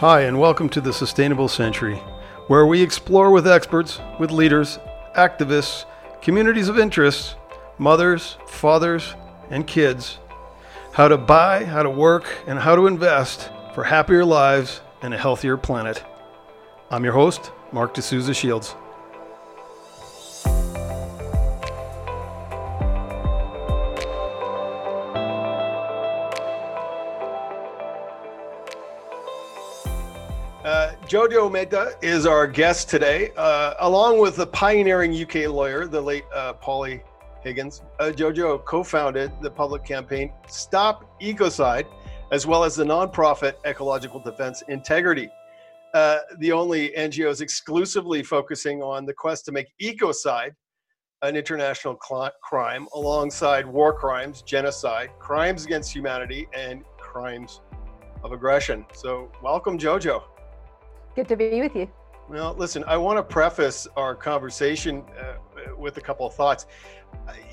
Hi, and welcome to the Sustainable Century, where we explore with experts, with leaders, activists, communities of interest, mothers, fathers, and kids how to buy, how to work, and how to invest for happier lives and a healthier planet. I'm your host, Marc de Sousa Shields. Jojo Mehta is our guest today, uh, along with the pioneering UK lawyer, the late uh, Polly Higgins. Uh, Jojo co founded the public campaign Stop Ecocide, as well as the nonprofit Ecological Defense Integrity, uh, the only NGOs exclusively focusing on the quest to make ecocide an international cl- crime alongside war crimes, genocide, crimes against humanity, and crimes of aggression. So, welcome, Jojo. Good to be with you. Well, listen, I want to preface our conversation uh, with a couple of thoughts.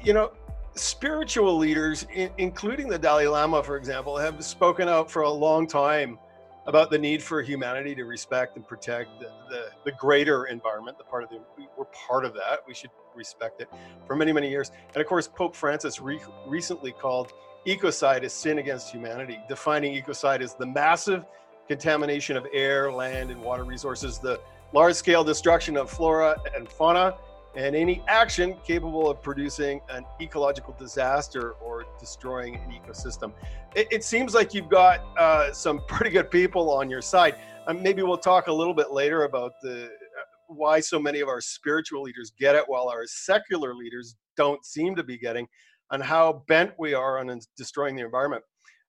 You know, spiritual leaders, in, including the Dalai Lama, for example, have spoken out for a long time about the need for humanity to respect and protect the, the, the greater environment, the part of the, we're part of that. We should respect it for many, many years. And of course, Pope Francis re- recently called ecocide a sin against humanity, defining ecocide as the massive contamination of air, land, and water resources, the large scale destruction of flora and fauna, and any action capable of producing an ecological disaster or destroying an ecosystem. It, it seems like you've got uh, some pretty good people on your side. Um, maybe we'll talk a little bit later about the uh, why so many of our spiritual leaders get it while our secular leaders don't seem to be getting, and how bent we are on destroying the environment.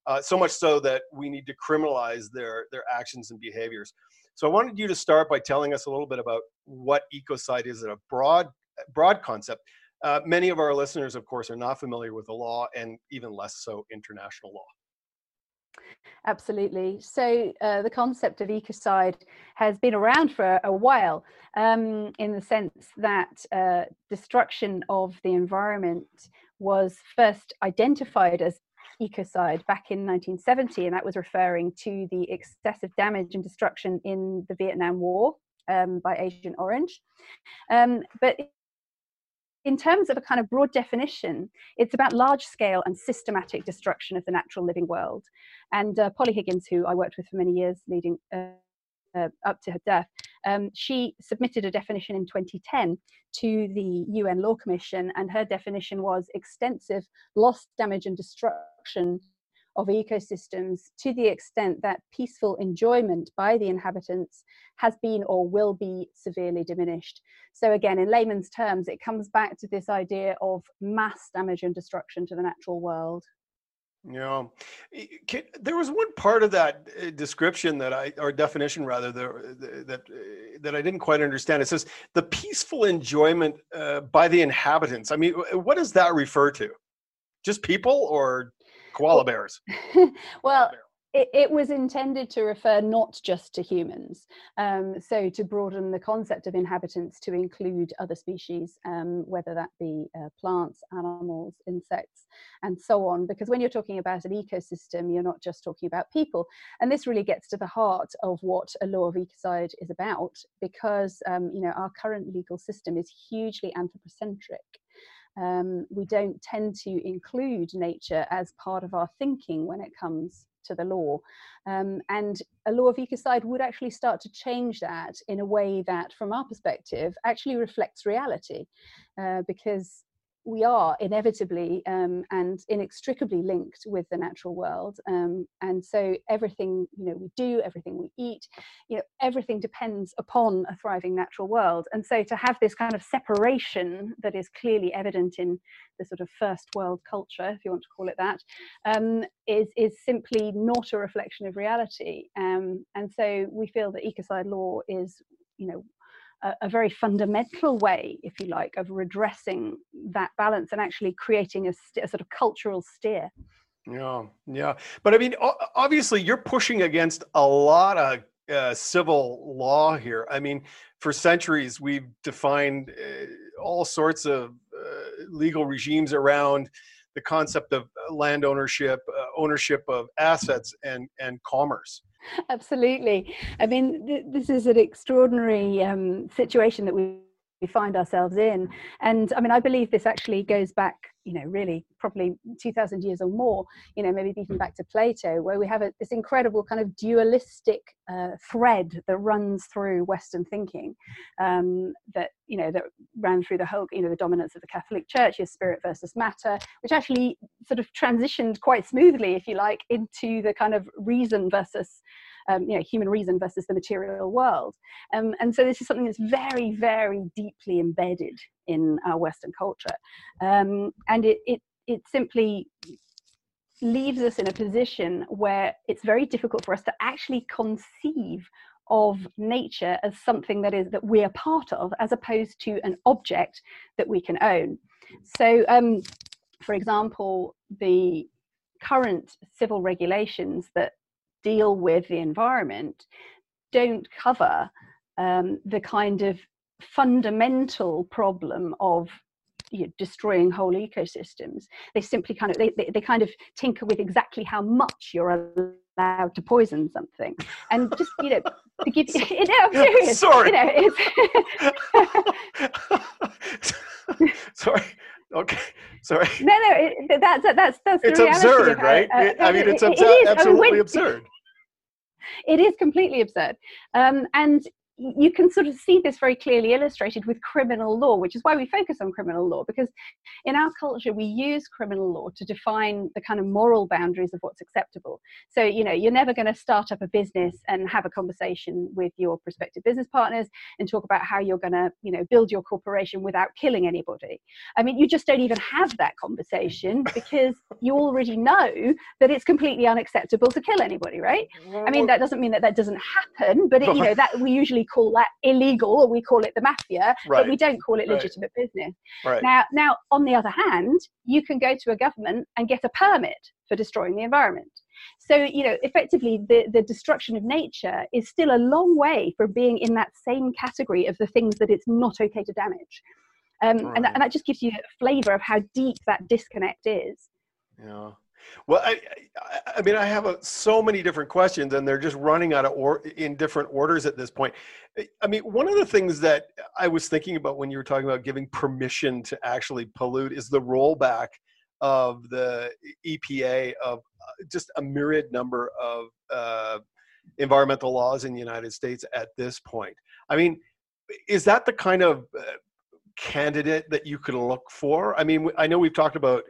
Uh, so much so that we need to criminalize their their actions and behaviors. So I wanted you to start by telling us a little bit about what ecocide is in a broad broad concept. Uh, many of our listeners, of course, are not familiar with the law and even less so international law. Absolutely. So uh, the concept of ecocide has been around for a while um, in the sense that uh, destruction of the environment was first identified as ecocide back in 1970, and that was referring to the excessive damage and destruction in the Vietnam War um, by Agent Orange. Um, but in terms of a kind of broad definition, it's about large scale and systematic destruction of the natural living world. And uh, Polly Higgins, who I worked with for many years leading uh, uh, up to her death, um, she submitted a definition in 2010 to the UN Law Commission, and her definition was extensive loss, damage, and destruction of ecosystems to the extent that peaceful enjoyment by the inhabitants has been or will be severely diminished. So, again, in layman's terms, it comes back to this idea of mass damage and destruction to the natural world. Yeah, there was one part of that uh, description that I, or definition rather, that uh, that I didn't quite understand. It says the peaceful enjoyment uh, by the inhabitants. I mean, what does that refer to? Just people or koala bears? well, it, it, was intended to refer not just to humans, um, so to broaden the concept of inhabitants to include other species, um, whether that be uh, plants, animals, insects, and so on. Because when you're talking about an ecosystem, you're not just talking about people. And this really gets to the heart of what a law of ecocide is about, because um, you know our current legal system is hugely anthropocentric. Um, we don't tend to include nature as part of our thinking when it comes to the law. Um, and a law of ecocide would actually start to change that in a way that, from our perspective, actually reflects reality. Uh, because we are inevitably um, and inextricably linked with the natural world. Um, and so everything you know we do everything we eat you know everything depends upon a thriving natural world. And so to have this kind of separation that is clearly evident in the sort of first world culture if you want to call it that um, is is simply not a reflection of reality. Um, and so we feel that ecocide law is you know a, a, very fundamental way, if you like, of redressing that balance and actually creating a, st- a sort of cultural steer. Yeah, yeah. But I mean, obviously, you're pushing against a lot of uh, civil law here. I mean, for centuries, we've defined uh, all sorts of uh, legal regimes around the concept of land ownership, uh, ownership of assets, and and commerce. Absolutely. I mean, th- this is an extraordinary um, situation that we we find ourselves in. And I mean, I believe this actually goes back, you know, really probably 2000 years or more, you know, maybe even back to Plato, where we have a, this incredible kind of dualistic uh, thread that runs through Western thinking um, that, you know, that ran through the whole, you know, the dominance of the Catholic Church, your spirit versus matter, which actually sort of transitioned quite smoothly, if you like, into the kind of reason versus um, you know, human reason versus the material world. Um, and so this is something that's very, very deeply embedded in our Western culture. Um, and it, it, it simply leaves us in a position where it's very difficult for us to actually conceive of nature as something that is that we're part of as opposed to an object that we can own so um, for example the current civil regulations that deal with the environment don't cover um, the kind of fundamental problem of you know, destroying whole ecosystems. They simply kind of they, they, they, kind of tinker with exactly how much you're allowed to poison something, and just you know to give you, you know, I'm serious. Sorry. You know, it's Sorry. Okay. Sorry. No, no, it, that's that's that's it's the reality absurd, of, right? Uh, it, I mean, it's it, abso- it absolutely I mean, when, absurd it is completely absurd. Um, and you can sort of see this very clearly illustrated with criminal law, which is why we focus on criminal law, because in our culture, we use criminal law to define the kind of moral boundaries of what's acceptable. So, you know, you're never going to start up a business and have a conversation with your prospective business partners and talk about how you're going to, you know, build your corporation without killing anybody. I mean, you just don't even have that conversation because you already know that it's completely unacceptable to kill anybody, right? I mean, that doesn't mean that that doesn't happen, but it, you know, that we usually call that illegal or we call it the mafia right. but we don't call it Right. legitimate business right now now on the other hand you can go to a government and get a permit for destroying the environment so you know effectively the, the destruction of nature is still a long way from being in that same category of the things that it's not okay to damage um, and, that, and that just gives you a flavor of how deep that disconnect is Yeah. Well, I, I, I mean, I have a, so many different questions, and they're just running out of or in different orders at this point. I- mean, one of the things that I was thinking about when you were talking about giving permission to actually pollute is the rollback of the EPA of uh, just a myriad number of uh, environmental laws in the United States at this point. I mean, is that the kind of uh, candidate that you could look for? I mean, I know we've talked about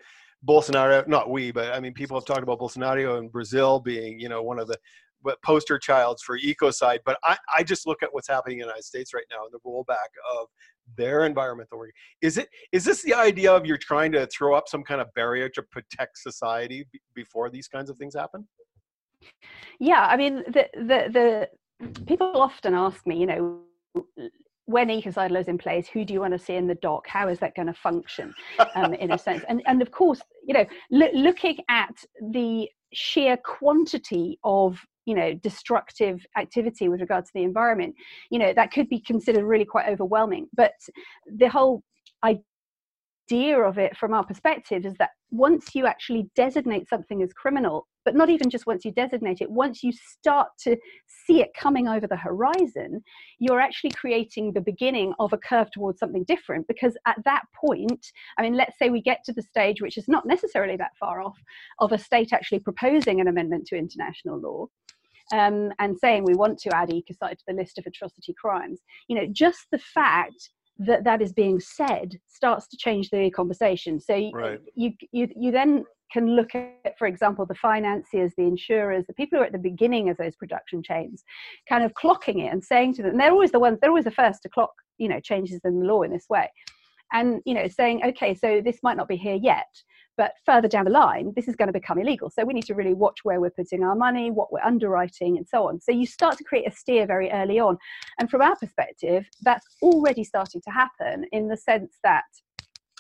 Bolsonaro, not we, but I mean, people have talked about Bolsonaro in Brazil being, you know, one of the poster childs for ecocide. But I, I just look at what's happening in the United States right now and the rollback of their environmental work. Is it is this the idea of you're trying to throw up some kind of barrier to protect society b- before these kinds of things happen? yeah i mean the the, the people often ask me you know when ecocide law is in place who do you want to see in the dock? How is that going to function um, in a sense? And and of course you know loo- looking at the sheer quantity of you know destructive activity with regard to the environment you know that could be considered really quite overwhelming. But the whole idea of it from our perspective is that once you actually designate something as criminal but not even just once you designate it once you start to see it coming over the horizon you're actually creating the beginning of a curve towards something different because at that point i mean let's say we get to the stage which is not necessarily that far off of a state actually proposing an amendment to international law um, and saying we want to add ecocide to the list of atrocity crimes. You know just the fact that that is being said starts to change the conversation. So y- Right. you, you you then can look at for example the financiers the insurers the people who are at the beginning of those production chains kind of clocking it and saying to them and they're always the ones they're always the first to clock you know changes in the law in this way. And you know saying okay so this might not be here yet but further down the line this is going to become illegal. So we need to really watch where we're putting our money what we're underwriting and so on. So you start to create a steer very early on. And from our perspective that's already starting to happen in the sense that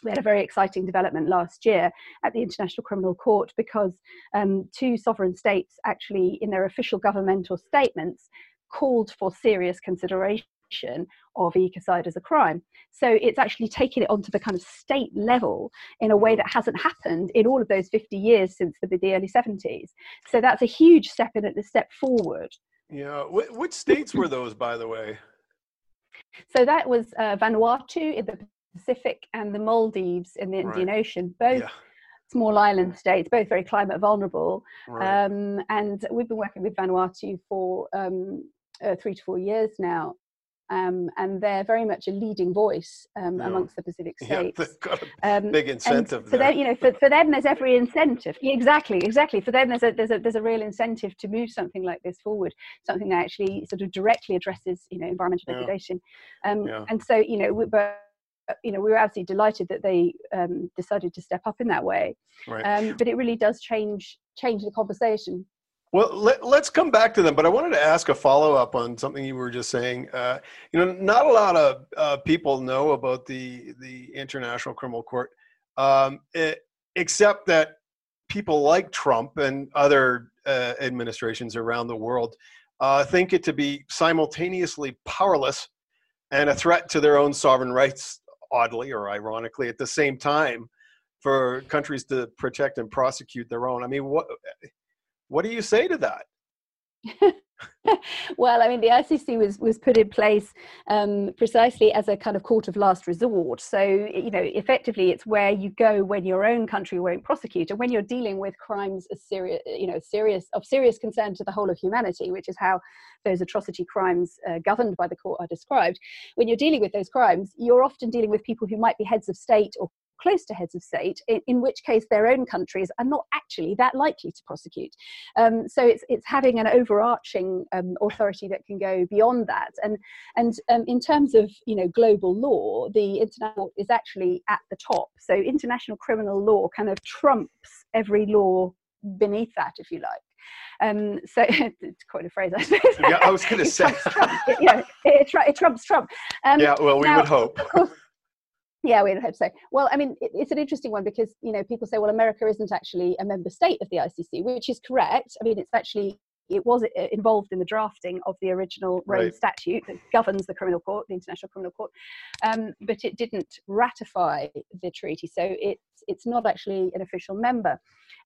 we had a very exciting development last year at the International Criminal Court because um, two sovereign states actually, in their official governmental statements, called for serious consideration of ecocide as a crime. So it's actually taking it onto the kind of state level in a way that hasn't happened in all of those 50 years since the, the early 70s. So that's a huge step in a step forward. Yeah. Which states were those, by the way? So that was uh, Vanuatu in the Pacific and the Maldives in the Indian right. Ocean, both yeah. small island states, both very climate vulnerable. Right. Um, and we've been working with Vanuatu for um, uh, three to four years now. Um, and they're very much a leading voice um, yeah. amongst the Pacific states. Yeah, they've got a um, big incentive. So you know, for, for them, there's every incentive. Yeah, exactly, exactly. For them, there's a there's a there's a real incentive to move something like this forward, something that actually sort of directly addresses you know environmental degradation. Um, and so you know, we, but you know, we were absolutely delighted that they um, decided to step up in that way. Right. Um, but it really does change change the conversation. Well, let, us come back to them, but I wanted to ask a follow up on something you were just saying. Uh, you know, not a lot of uh, people know about the the International Criminal Court, um, it, except that people like Trump and other uh, administrations around the world uh, think it to be simultaneously powerless and a threat to their own sovereign rights, oddly or ironically, at the same time, for countries to protect and prosecute their own. I mean, what what do you say to that? well, I mean, the ICC was was put in place um, precisely as a kind of court of last resort. So, you know, effectively, it's where you go when your own country won't prosecute, and when you're dealing with crimes of serious, you know, serious of serious concern to the whole of humanity, which is how those atrocity crimes uh, governed by the court are described. When you're dealing with those crimes, you're often dealing with people who might be heads of state or close to heads of state, in, in, which case their own countries are not actually that likely to prosecute. Um, so it's it's having an overarching um, authority that can go beyond that. And and um, in terms of you know global law, the international is actually at the top. So international criminal law kind of trumps every law beneath that, if you like. Um, so it's quite a phrase, I suppose. Yeah, I was going to say. Trump, it, yeah, it, it, it, trumps Trump. Um, yeah, well, we now, would hope. Of course, yeah, we hope so. Well, I mean, it, it's an interesting one because you know people say, well, America isn't actually a member state of the ICC, which is correct. I mean, it's actually it was uh, involved in the drafting of the original Rome right. statute that governs the criminal court, the International Criminal Court, um, but it didn't ratify the treaty, so it's it's not actually an official member.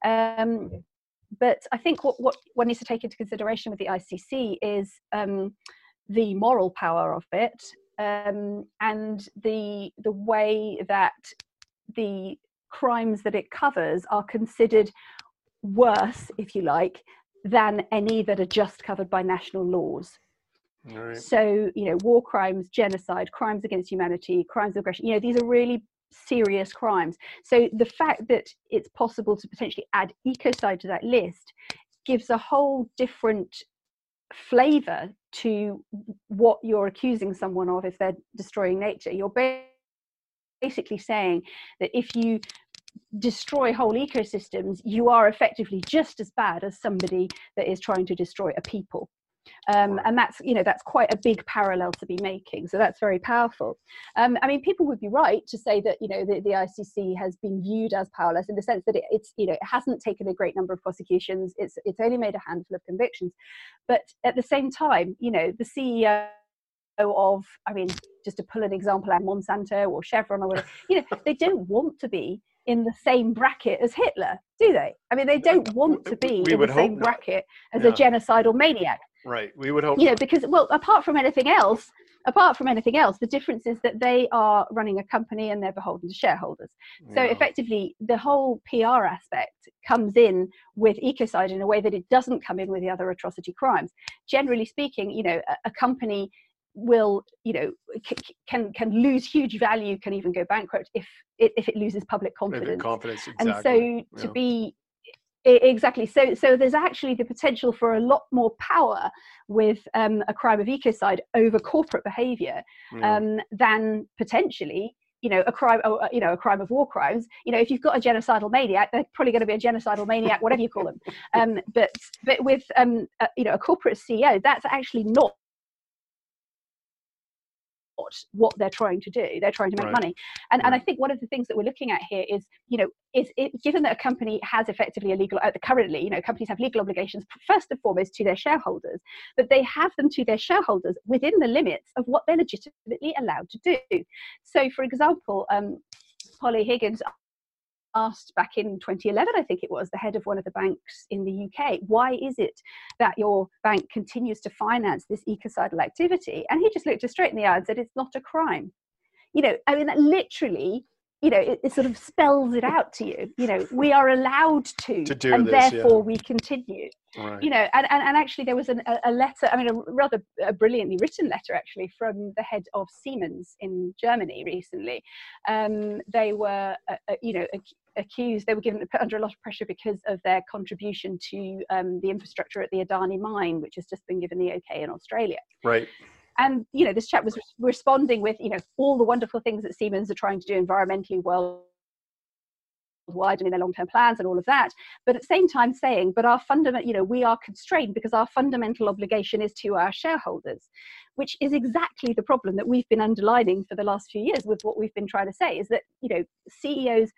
Um, but I think what, what one needs to take into consideration with the ICC is um, the moral power of it um, and the the way that the crimes that it covers are considered worse, if you like, than any that are just covered by national laws. Right. So, you know, war crimes, genocide, crimes against humanity, crimes of aggression, you know, these are really serious crimes. So the fact that it's possible to potentially add ecocide to that list gives a whole different flavor to what you're accusing someone of if they're destroying nature. You're basically saying that if you destroy whole ecosystems, you are effectively just as bad as somebody that is trying to destroy a people um, and that's you know that's quite a big parallel to be making so that's very powerful um, i mean people would be right to say that you know the, the icc has been viewed as powerless in the sense that it, it's you know it hasn't taken a great number of prosecutions it's it's only made a handful of convictions but at the same time you know the ceo of i mean just to pull an example like monsanto or chevron or whatever you know they don't want to be in the same bracket as Hitler, do they? I mean, they don't want to be we in the same bracket as yeah. a genocidal maniac. Right. We would hope. You know, because well, apart from anything else, apart from anything else, the difference is that they are running a company and they're beholden to shareholders. So yeah. effectively, the whole PR aspect comes in with ecocide in a way that it doesn't come in with the other atrocity crimes. Generally speaking, you know, a, a company will you know c- can can lose huge value can even go bankrupt if if it loses public confidence, confidence exactly. and so to yeah. be exactly. So so there's actually the potential for a lot more power with um, a crime of ecocide over corporate behavior um, than potentially you know a crime uh, you know a crime of war crimes. You know if you've got a genocidal maniac they're probably going to be a genocidal maniac whatever you call them. Um, but but with um, uh, you know a corporate ceo that's actually not what they're trying to do. They're trying to make Right. money. And, and I think one of the things that we're looking at here is, you know, is it, given that a company has effectively a legal, uh, currently, you know, companies have legal obligations, first and foremost to their shareholders, but they have them to their shareholders within the limits of what they're legitimately allowed to do. So, for example, um, Polly Higgins asked back in 2011, I think it was, the head of one of the banks in the UK, why is it that your bank continues to finance this ecocidal activity? And he just looked us straight in the eye and said, it's not a crime. You know, I mean, that literally, you know, it, it sort of spells it out to you. You know, we are allowed to, To do and this, yeah. therefore we continue Right. you know and, and, and actually there was an, a, a letter i mean a rather a brilliantly written letter actually from the head of siemens in germany recently um, they were uh, uh, you know ac- accused they were given put under a lot of pressure because of their contribution to um, the infrastructure at the adani mine which has just been given the okay in australia right. And you know this chap was res- responding with you know all the wonderful things that siemens are trying to do environmentally well worldwide and in their long-term plans and all of that but at the same time saying but our fundament you know we are constrained because our fundamental obligation is to our shareholders which is exactly the problem that we've been underlining for the last few years with what we've been trying to say is that you know ceos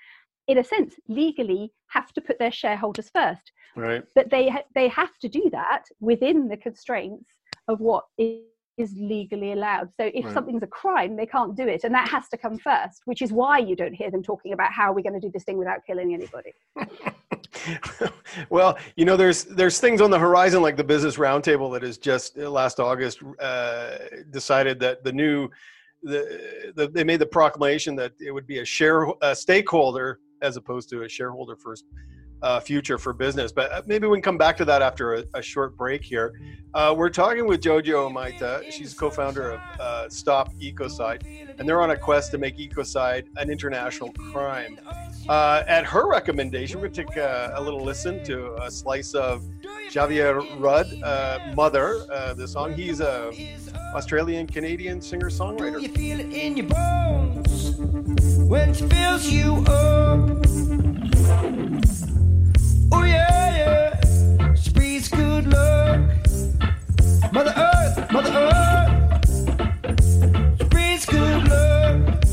in a sense legally have to put their shareholders first Right. but they ha- they have to do that within the constraints of what is is legally allowed. So if Right. something's a crime, they can't do it, and that has to come first. Which is why you don't hear them talking about how we're going to do this thing without killing anybody. well, you know, there's there's things on the horizon like the Business Roundtable that has just uh, last August uh, decided that the new the, the they made the proclamation that it would be a share a stakeholder as opposed to a shareholder first uh, future for business. But uh, maybe we can come back to that after a, a short break here. Uh, we're talking with Jojo Mehta. She's co-founder of uh, Stop Ecocide, and they're on a quest to make ecocide an international crime. Uh, at her recommendation, we're going to take a, a little listen to a slice of Xavier Rudd, uh, Mother, the song. He's a Australian Canadian singer songwriter. you feel it in your bones when it fills you up? Oh yeah, yeah. Good luck. Mother Earth, Mother Earth. Sprees good luck.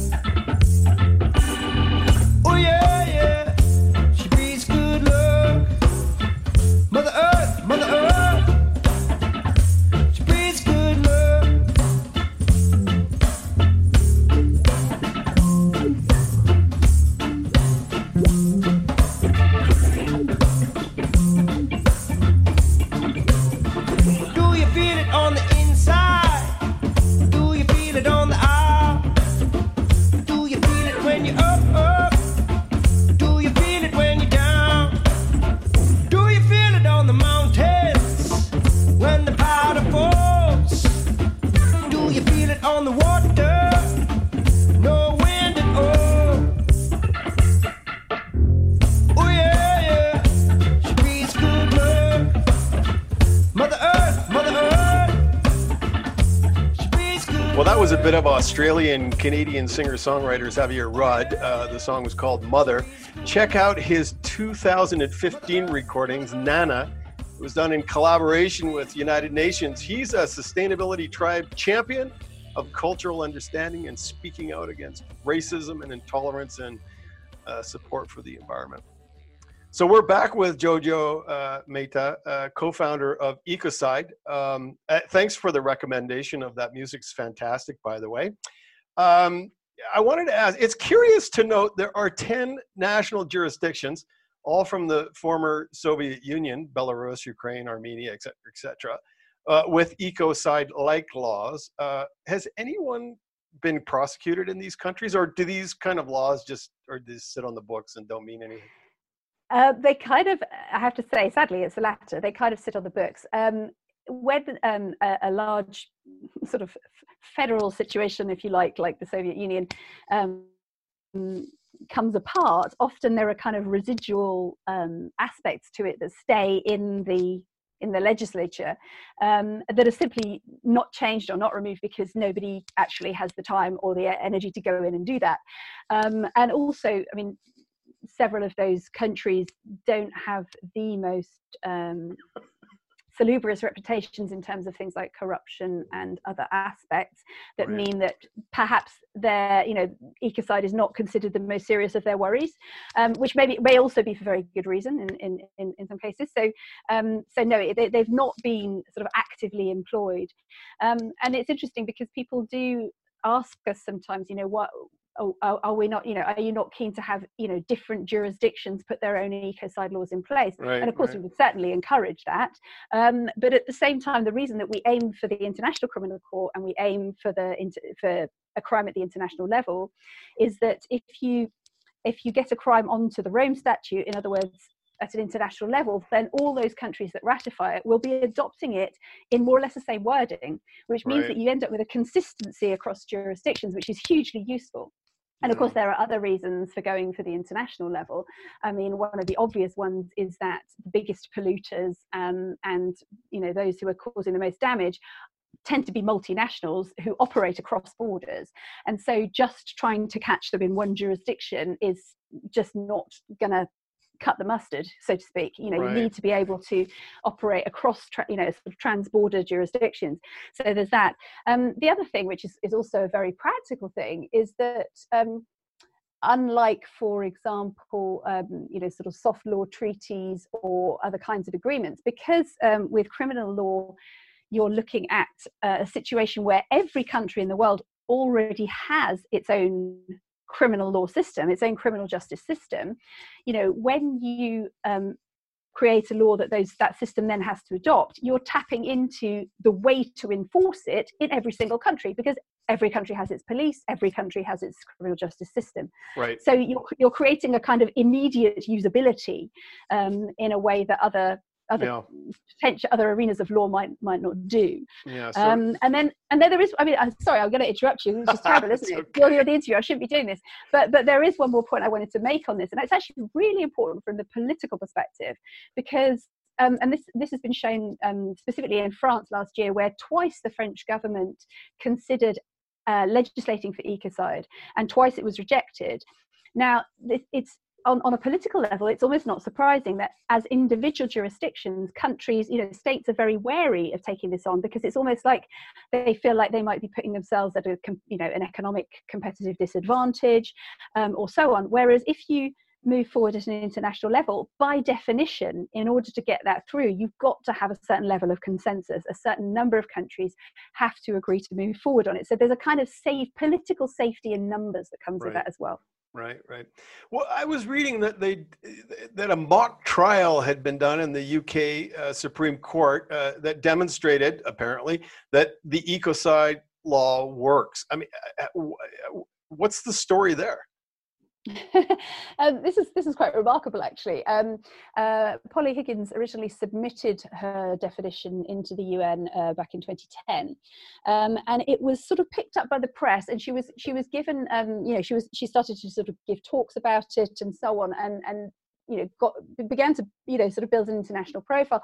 Oh Well, that was a bit of Australian Canadian singer songwriter Xavier Rudd. Uh, the song was called Mother. Check out his 2015 recordings, Nanna. It was done in collaboration with United Nations. He's a sustainability tribe champion of cultural understanding and speaking out against racism and intolerance and uh, support for the environment. So we're back with Jojo uh, Mehta, uh, co-founder of Ecocide. Um, uh, thanks for the recommendation of that music's fantastic, by the way. Um, I wanted to ask. It's curious to note there are ten national jurisdictions, all from the former Soviet Union, Belarus, Ukraine, Armenia, etc., etc., uh, with ecocide-like laws. Uh, has anyone been prosecuted in these countries, or do these kind of laws just or just sit on the books and don't mean anything? Uh, they kind of, I have to say, sadly, it's the latter. They kind of sit on the books. Um, when um, a, a large sort of federal situation, if you like, like the Soviet Union, um, comes apart, often there are kind of residual um, aspects to it that stay in the in the legislature um, that are simply not changed or not removed because nobody actually has the time or the energy to go in and do that. Um, and also, I mean, several of those countries don't have the most um, salubrious reputations in terms of things like corruption and other aspects that Right. mean that perhaps their you know ecocide is not considered the most serious of their worries um, which maybe may also be for very good reason in, in, in, in some cases so um, so no they, they've not been sort of actively employed um, and it's interesting because people do ask us sometimes you know what are, are we not you know are you not keen to have you know different jurisdictions put their own ecocide laws in place Right. and of course right. we would certainly encourage that um, but at the same time the reason that we aim for the international criminal court and we aim for the for a crime at the international level is that if you if you get a crime onto the rome statute in other words at an international level then all those countries that ratify it will be adopting it in more or less the same wording which means Right. that you end up with a consistency across jurisdictions which is hugely useful and of course, there are other reasons for going for the international level. I mean, one of the obvious ones is that the biggest polluters um, and you know those who are causing the most damage tend to be multinationals who operate across borders, and so just trying to catch them in one jurisdiction is just not going to cut the mustard, so to speak. You know, Right. you need to be able to operate across, tra- you know, sort of trans-border jurisdictions. So there's that. Um, the other thing, which is, is also a very practical thing, is that um, unlike, for example, um, you know, sort of soft law treaties or other kinds of agreements, because um, with criminal law, you're looking at uh, a situation where every country in the world already has its own criminal law system, its own criminal justice system. You know, when you um, create a law that those that system then has to adopt, you're tapping into the way to enforce it in every single country because every country has its police, every country has its criminal justice system. Right. So you're you're creating a kind of immediate usability um, in a way that other other Yeah. potential other arenas of law might might not do. Yeah. So, Um, and then and then there is I mean I'm sorry I'm going to interrupt you it's just terrible isn't it you're, you're the interview I shouldn't be doing this but but there is one more point I wanted to make on this and it's actually really important from the political perspective because um, and this this has been shown um, specifically in France last year where twice the French government considered uh, legislating for ecocide and twice it was rejected now it's on, on a political level, it's almost not surprising that as individual jurisdictions, countries, you know, states are very wary of taking this on because it's almost like they feel like they might be putting themselves at a, you know, an economic competitive disadvantage, um, or so on. Whereas if you move forward at an international level, by definition, in order to get that through, you've got to have a certain level of consensus. A certain number of countries have to agree to move forward on it. So there's a kind of safe political safety in numbers that comes with that as well. Right, right. Well, I was reading that they that a mock trial had been done in the UK uh, Supreme Court uh, that demonstrated, apparently, that the ecocide law works. I mean, uh, uh, uh, what's the story there? Um, this is this is quite remarkable, actually. Um, uh, Polly Higgins originally submitted her definition into the UN uh, back in 2010, um, and it was sort of picked up by the press. And she was she was given, um, you know, she was she started to sort of give talks about it and so on, and and you know got began to you know sort of build an international profile.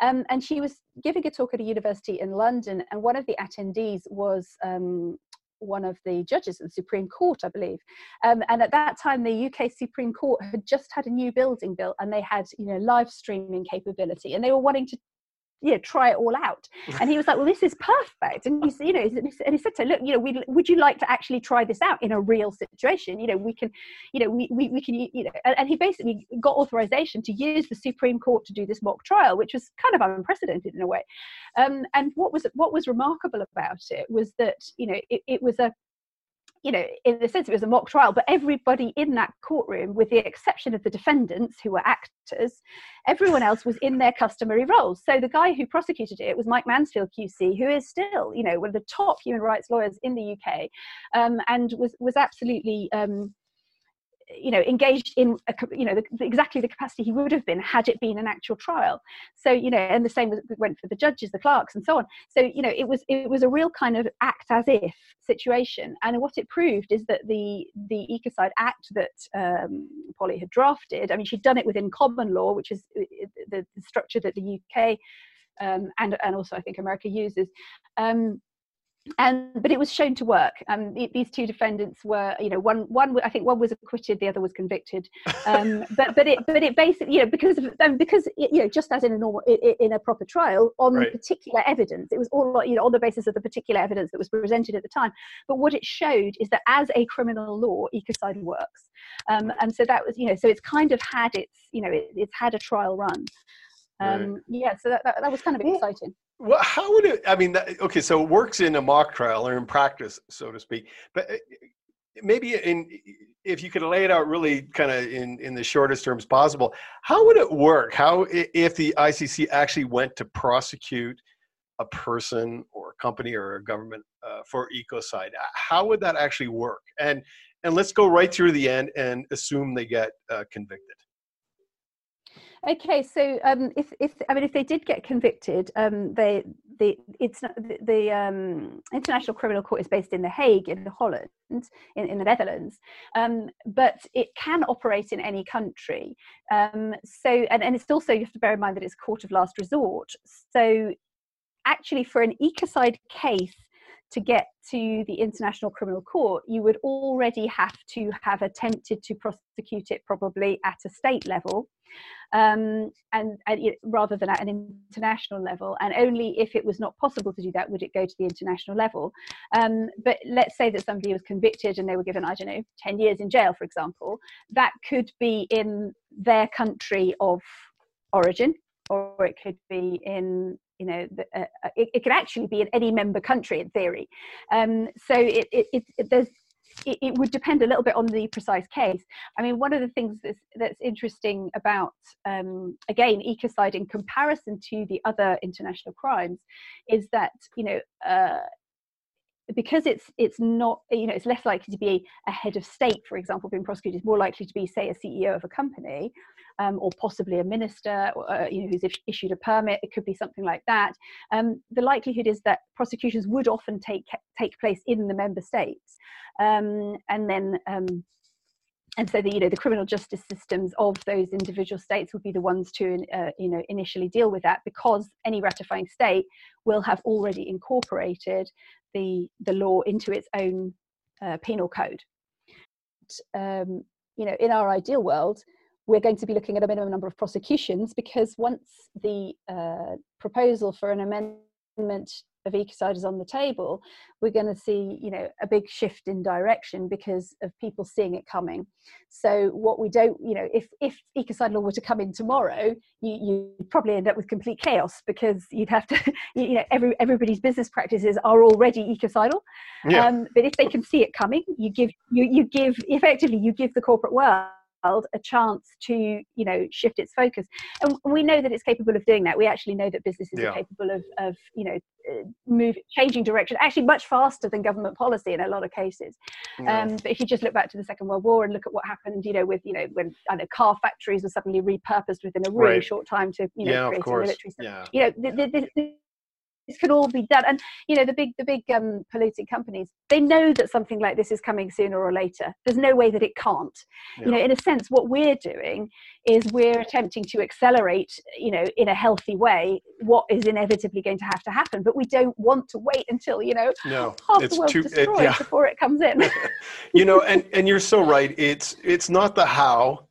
Um, and she was giving a talk at a university in London, and one of the attendees was. Um, one of the judges of the Supreme Court, I believe, um, and at that time, the UK Supreme Court had just had a new building built, and they had you know live streaming capability, and they were wanting to you know try it all out. And he was like, "Well, this is perfect." And he you know, and he said, "So look, you know, we would you like to actually try this out in a real situation? You know, we can, you know, we we, we can, you know." And, and he basically got authorization to use the Supreme Court to do this mock trial, which was kind of unprecedented in a way. Um, and what was what was remarkable about it was that you know it, it was a you know, in the sense it was a mock trial, but everybody in that courtroom, with the exception of the defendants who were actors, everyone else was in their customary roles. So the guy who prosecuted it was Mike Mansfield QC, who is still, you know, one of the top human rights lawyers in the UK, um, and was was absolutely. Um, you know engaged in a, you know the, exactly the capacity he would have been had it been an actual trial. So you know and the same went for the judges the clerks and so on. So you know it was it was a real kind of act as if situation. And what it proved is that the the ecocide act that um, polly had drafted i mean she'd done it within common law which is uh, the, the structure that the uk um, and and also i think america uses um, and but it was shown to work. Um, these two defendants were, you know, one one I think one was acquitted, the other was convicted. Um, but but it but it basically, you know, because of, um, because you know, just as in a normal in a proper trial, on right. particular evidence, it was all you know on the basis of the particular evidence that was presented at the time. But what it showed is that as a criminal law, ecocide works, um, and so that was you know, so it's kind of had its you know, it, it's had a trial run. Um, right. Yeah, so that, that, that was kind of exciting. Well, how would it? I mean, that, okay, so it works in a mock trial or in practice, so to speak. But uh, maybe in if you could lay it out really kind of in in the shortest terms possible, how would it work? How if the ICC actually went to prosecute a person or a company or a government uh, for ecocide? How would that actually work? And and let's go right through the end and assume they get uh, convicted. Okay, so um, if, if I mean if they did get convicted, um, they the it's the, the um, International Criminal Court is based in The Hague in Holland, in, in the Netherlands, um, but it can operate in any country. Um, so and, and it's also you have to bear in mind that it's court of last resort. So actually, for an ecocide case to get to the International Criminal Court, you would already have to have attempted to prosecute it probably at a state level um, and, and rather than at an international level. And only if it was not possible to do that would it go to the international level. Um, but let's say that somebody was convicted and they were given, I don't know, 10 years in jail, for example, that could be in their country of origin or it could be in you know the, uh, uh, it, it, could actually be in any member country in theory um, so it, it, it there's it, it, would depend a little bit on the precise case. I mean, one of the things that's, that's interesting about, um, again, ecocide in comparison to the other international crimes is that, you know, uh, because it's it's not you know it's less likely to be a head of state for example being prosecuted it's more likely to be say a ceo of a company um, or possibly a minister, or, uh, you know, who's issued a permit. It could be something like that. Um, the likelihood is that prosecutions would often take take place in the member states, um, and then um, and so the you know the criminal justice systems of those individual states would be the ones to uh, you know initially deal with that because any ratifying state will have already incorporated the the law into its own uh, penal code um, you know in our ideal world we're going to be looking at a minimum number of prosecutions because once the uh, proposal for an amendment of ecocide is on the table, we're going to see, you know, a big shift in direction because of people seeing it coming. So what we don't, you know, if if ecocide law were to come in tomorrow, you you probably end up with complete chaos because you'd have to, you know, every everybody's business practices are already ecocidal. Yeah. Um, but if they can see it coming, you give you you give effectively you give the corporate world a chance to you know shift its focus and we know that it's capable of doing that we actually know that businesses yeah. are capable of, of you know uh, move changing direction actually much faster than government policy in a lot of cases yeah. um, but if you just look back to the second world war and look at what happened you know with you know when know, car factories were suddenly repurposed within a really right. short time to you know yeah, create a military yeah. you know the, the, the, this could all be done. And you know the big the big um, polluting companies they know that something like this is coming sooner or later. There's no way that it can't. Yeah. you know in a sense what we're doing is we're attempting to accelerate you know in a healthy way what is inevitably going to have to happen. But we don't want to wait until you know no, half the world's too, destroyed it, yeah. before it comes in. You know and and you're so right. It's it's not the how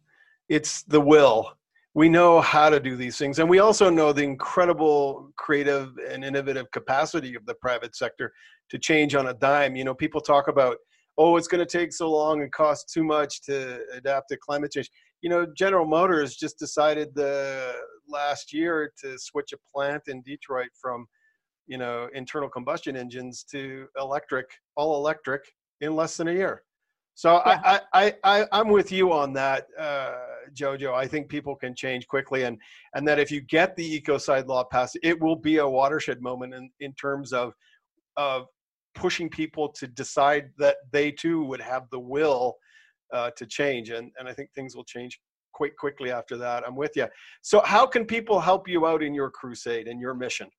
it's the will we know how to do these things and we also know the incredible creative and innovative capacity of the private sector to change on a dime. You know people talk about oh it's going to take so long and cost too much to adapt to climate change. You know general motors just decided the last year to switch a plant in detroit from you know internal combustion engines to electric all electric in less than a year. So yeah. I, I, I, I'm with you on that, uh, Jojo. I think people can change quickly, and and that if you get the ecocide law passed, it will be a watershed moment in, in terms of of pushing people to decide that they too would have the will uh, to change, and and I think things will change quite quickly after that. I'm with you. So how can people help you out in your crusade and your mission?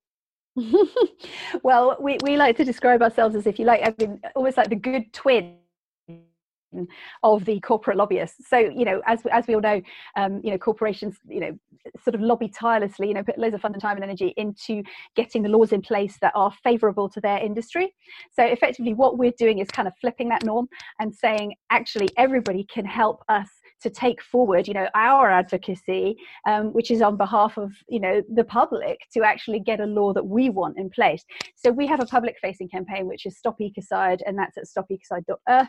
well, we, we like to describe ourselves as if you like, I mean, almost like the good twin of the corporate lobbyists. So, you know, as, as we all know, um, you know, corporations, you know, sort of lobby tirelessly, you know, put loads of fund and time and energy into getting the laws in place that are favorable to their industry. So effectively what we're doing is kind of flipping that norm and saying, actually, everybody can help us to take forward you know our advocacy um, which is on behalf of you know the public to actually get a law that we want in place. So we have a public facing campaign which is stop ecocide and that's at stopecocide.earth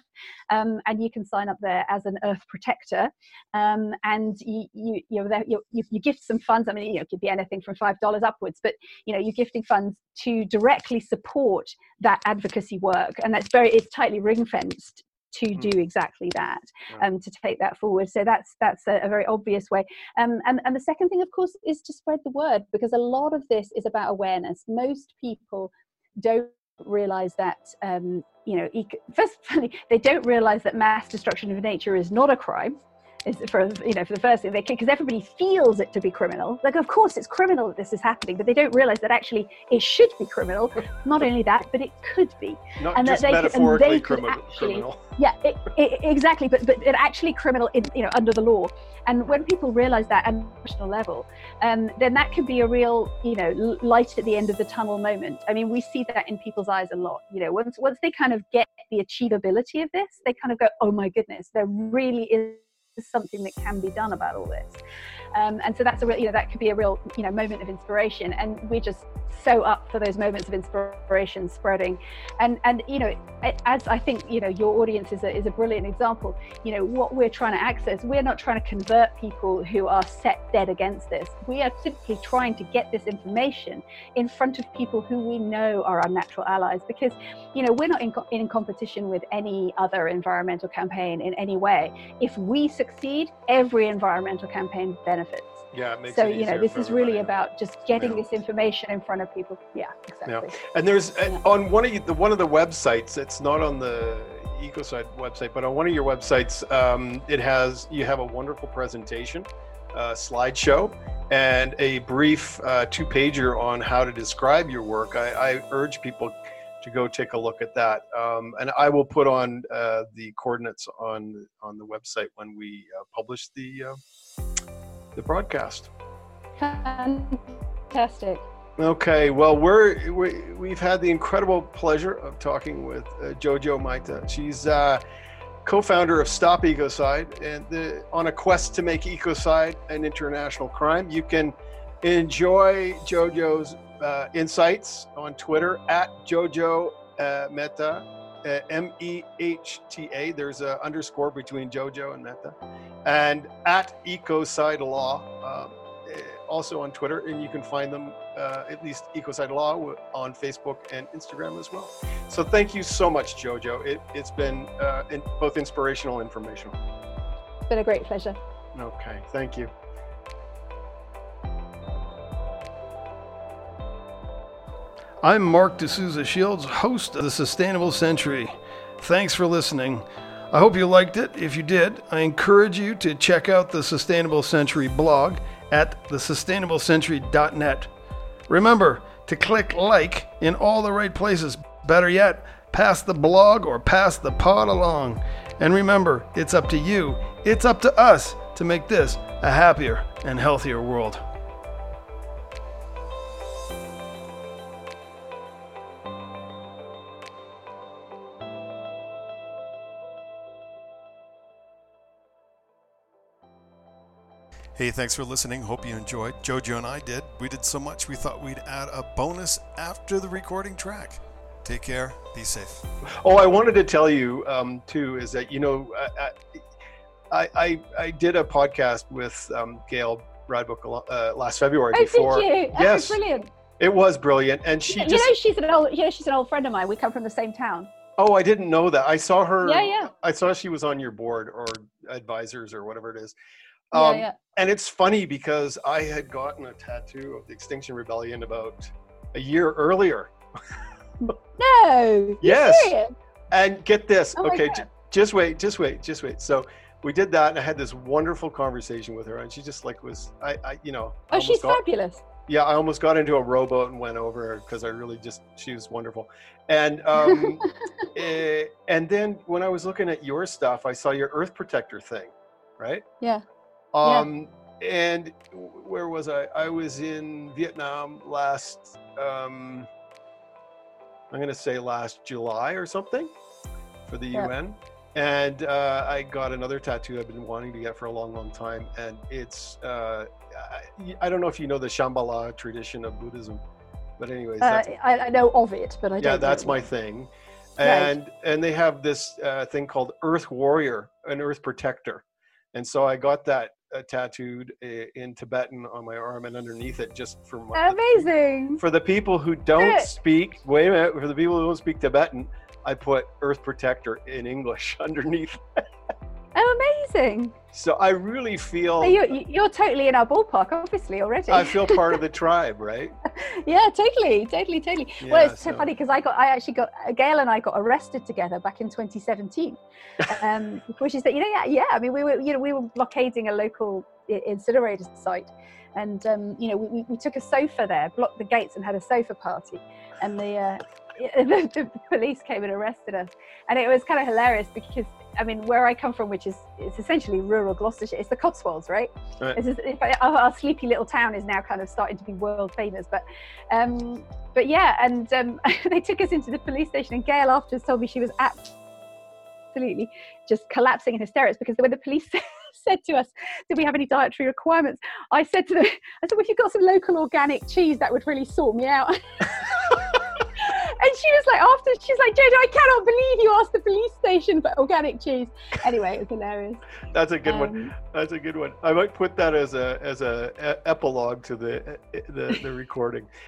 um, and you can sign up there as an earth protector. Um, and you you you, you you gift some funds. I mean you know it could be anything from five dollars upwards but you know you're gifting funds to directly support that advocacy work. And that's very it's tightly ring fenced to do exactly that um, to take that forward. So that's that's a, a very obvious way. Um, and, and the second thing of course is to spread the word because a lot of this is about awareness. Most people don't realize that um, you know first funny they don't realize that mass destruction of nature is not a crime is for you know for the first thing they because everybody feels it to be criminal. Like of course it's criminal that this is happening but they don't realize that actually it should be criminal. Not only that but it could be. Not and that they could, and they actually, criminal. yeah it, it, exactly but but it actually criminal in, you know under the law. And when people realize that at a national level um, then that could be a real you know light at the end of the tunnel moment. I mean we see that in people's eyes a lot you know. Once once they kind of get the achievability of this they kind of go oh my goodness there really is something that can be done about all this. Um, and so that's a real, you know, that could be a real, you know, moment of inspiration. And we're just so up for those moments of inspiration spreading. And, and, you know, as I think, you know, your audience is a, is a brilliant example, you know, what we're trying to access, we're not trying to convert people who are set dead against this. We are simply trying to get this information in front of people who we know are our natural allies because, you know, we're not in, in competition with any other environmental campaign in any way. If we succeed, every environmental campaign benefits. Yeah, it makes so you know this is really about just getting yeah. this information in front of people. Yeah, exactly. Yeah. And there's yeah. on one of the one of the websites. It's not on the Ecocide website, but on one of your websites, um, it has you have a wonderful presentation, uh, slideshow, and a brief uh, two pager on how to describe your work. I, I urge people to go take a look at that. Um, and I will put on uh, the coordinates on on the website when we uh, publish the uh, the broadcast. Fantastic. Okay, well, we're we, we've had the incredible pleasure of talking with uh, Jojo Mehta. She's uh, co-founder of Stop Ecocide, and the, on a quest to make ecocide an international crime. You can enjoy Jojo's uh, insights on Twitter at Jojo uh, Mehta, uh, M E H T A. There's an underscore between Jojo and Mehta, and at Ecocide Law, eh, also on Twitter, and you can find them uh, at least Ecocide Law on Facebook and Instagram as well. So thank you so much, Jojo. It, has been uh, in, both inspirational and informational. It's been a great pleasure. Okay, thank you. I'm Marc de Sousa Shields, host of The Sustainable Century. Thanks for listening. I hope you liked it. If you did, I encourage you to check out the Sustainable Century blog at thesustainablecentury.net. Remember to click like in all the right places. Better yet, pass the blog or pass the pod along. And remember, it's up to you, it's up to us to make this a happier and healthier world. Hey, thanks for listening. Hope you enjoyed. Jojo and I did. We did so much we thought we'd add a bonus after the recording track. Take care. Be safe. Oh, I wanted to tell you um, too is that you know I I, I did a podcast with um, Gail Bradbrook uh, last February. Oh, before. did you? Oh, yes, brilliant. It was brilliant, and she. You, just, know, she's an old. You know, she's an old friend of mine. We come from the same town. Oh, I didn't know that. I saw her. Yeah, yeah. I saw she was on your board or advisors or whatever it is. Um, yeah, yeah. And it's funny because I had gotten a tattoo of the Extinction Rebellion about a year earlier. no. yes. Serious? And get this. Oh okay, j- just wait, just wait, just wait. So we did that, and I had this wonderful conversation with her, and she just like was, I, I you know. Oh, she's got, fabulous. Yeah, I almost got into a rowboat and went over because I really just she was wonderful, and um, it, and then when I was looking at your stuff, I saw your Earth Protector thing, right? Yeah. Um, and where was I? I was in Vietnam last. Um, I'm going to say last July or something for the Yeah. UN. And uh, I got another tattoo I've been wanting to get for a long, long time. And it's, uh, I, I don't know if you know the Shambhala tradition of Buddhism, but anyways, Uh, I, I know of it, but I don't. yeah, that's my thing. Right. And and they have this uh, thing called Earth Warrior, an Earth Protector, and so I got that uh, tattooed uh, in Tibetan on my arm and underneath it, just for my, Amazing. for the people who don't speak. Wait a minute, for the people who don't speak Tibetan, I put Earth Protector in English underneath. Amazing. So I really feel you're, you're totally in our ballpark, obviously, already. I feel part of the tribe, right? yeah, totally, totally, totally. well, it's so, so- funny because I got, I actually got, Gail and I got arrested together back in 2017, um, which is that you know, yeah, yeah. I mean, we were, you know, we were blockading a local incinerator site, and um, you know, we, we- we took a sofa there, blocked the gates, and had a sofa party, and the. Uh, the, the police came and arrested us, and it was kind of hilarious because I mean, where I come from, which is it's essentially rural Gloucestershire, it's the Cotswolds, right? Right. Is, our, our sleepy little town is now kind of starting to be world famous, but um, but yeah, and um, they took us into the police station, and Gail afterwards told me she was absolutely just collapsing in hysterics because when the police said to us, "Did we have any dietary requirements?" I said to them, "I said, well, if you've got some local organic cheese, that would really sort me out." And she was like, after she's like, Jojo, I cannot believe you asked the police station for organic cheese. Anyway, it was hilarious. That's a good one. Um, That's a good one. I might put that as a as a, e- epilogue to the the, the recording.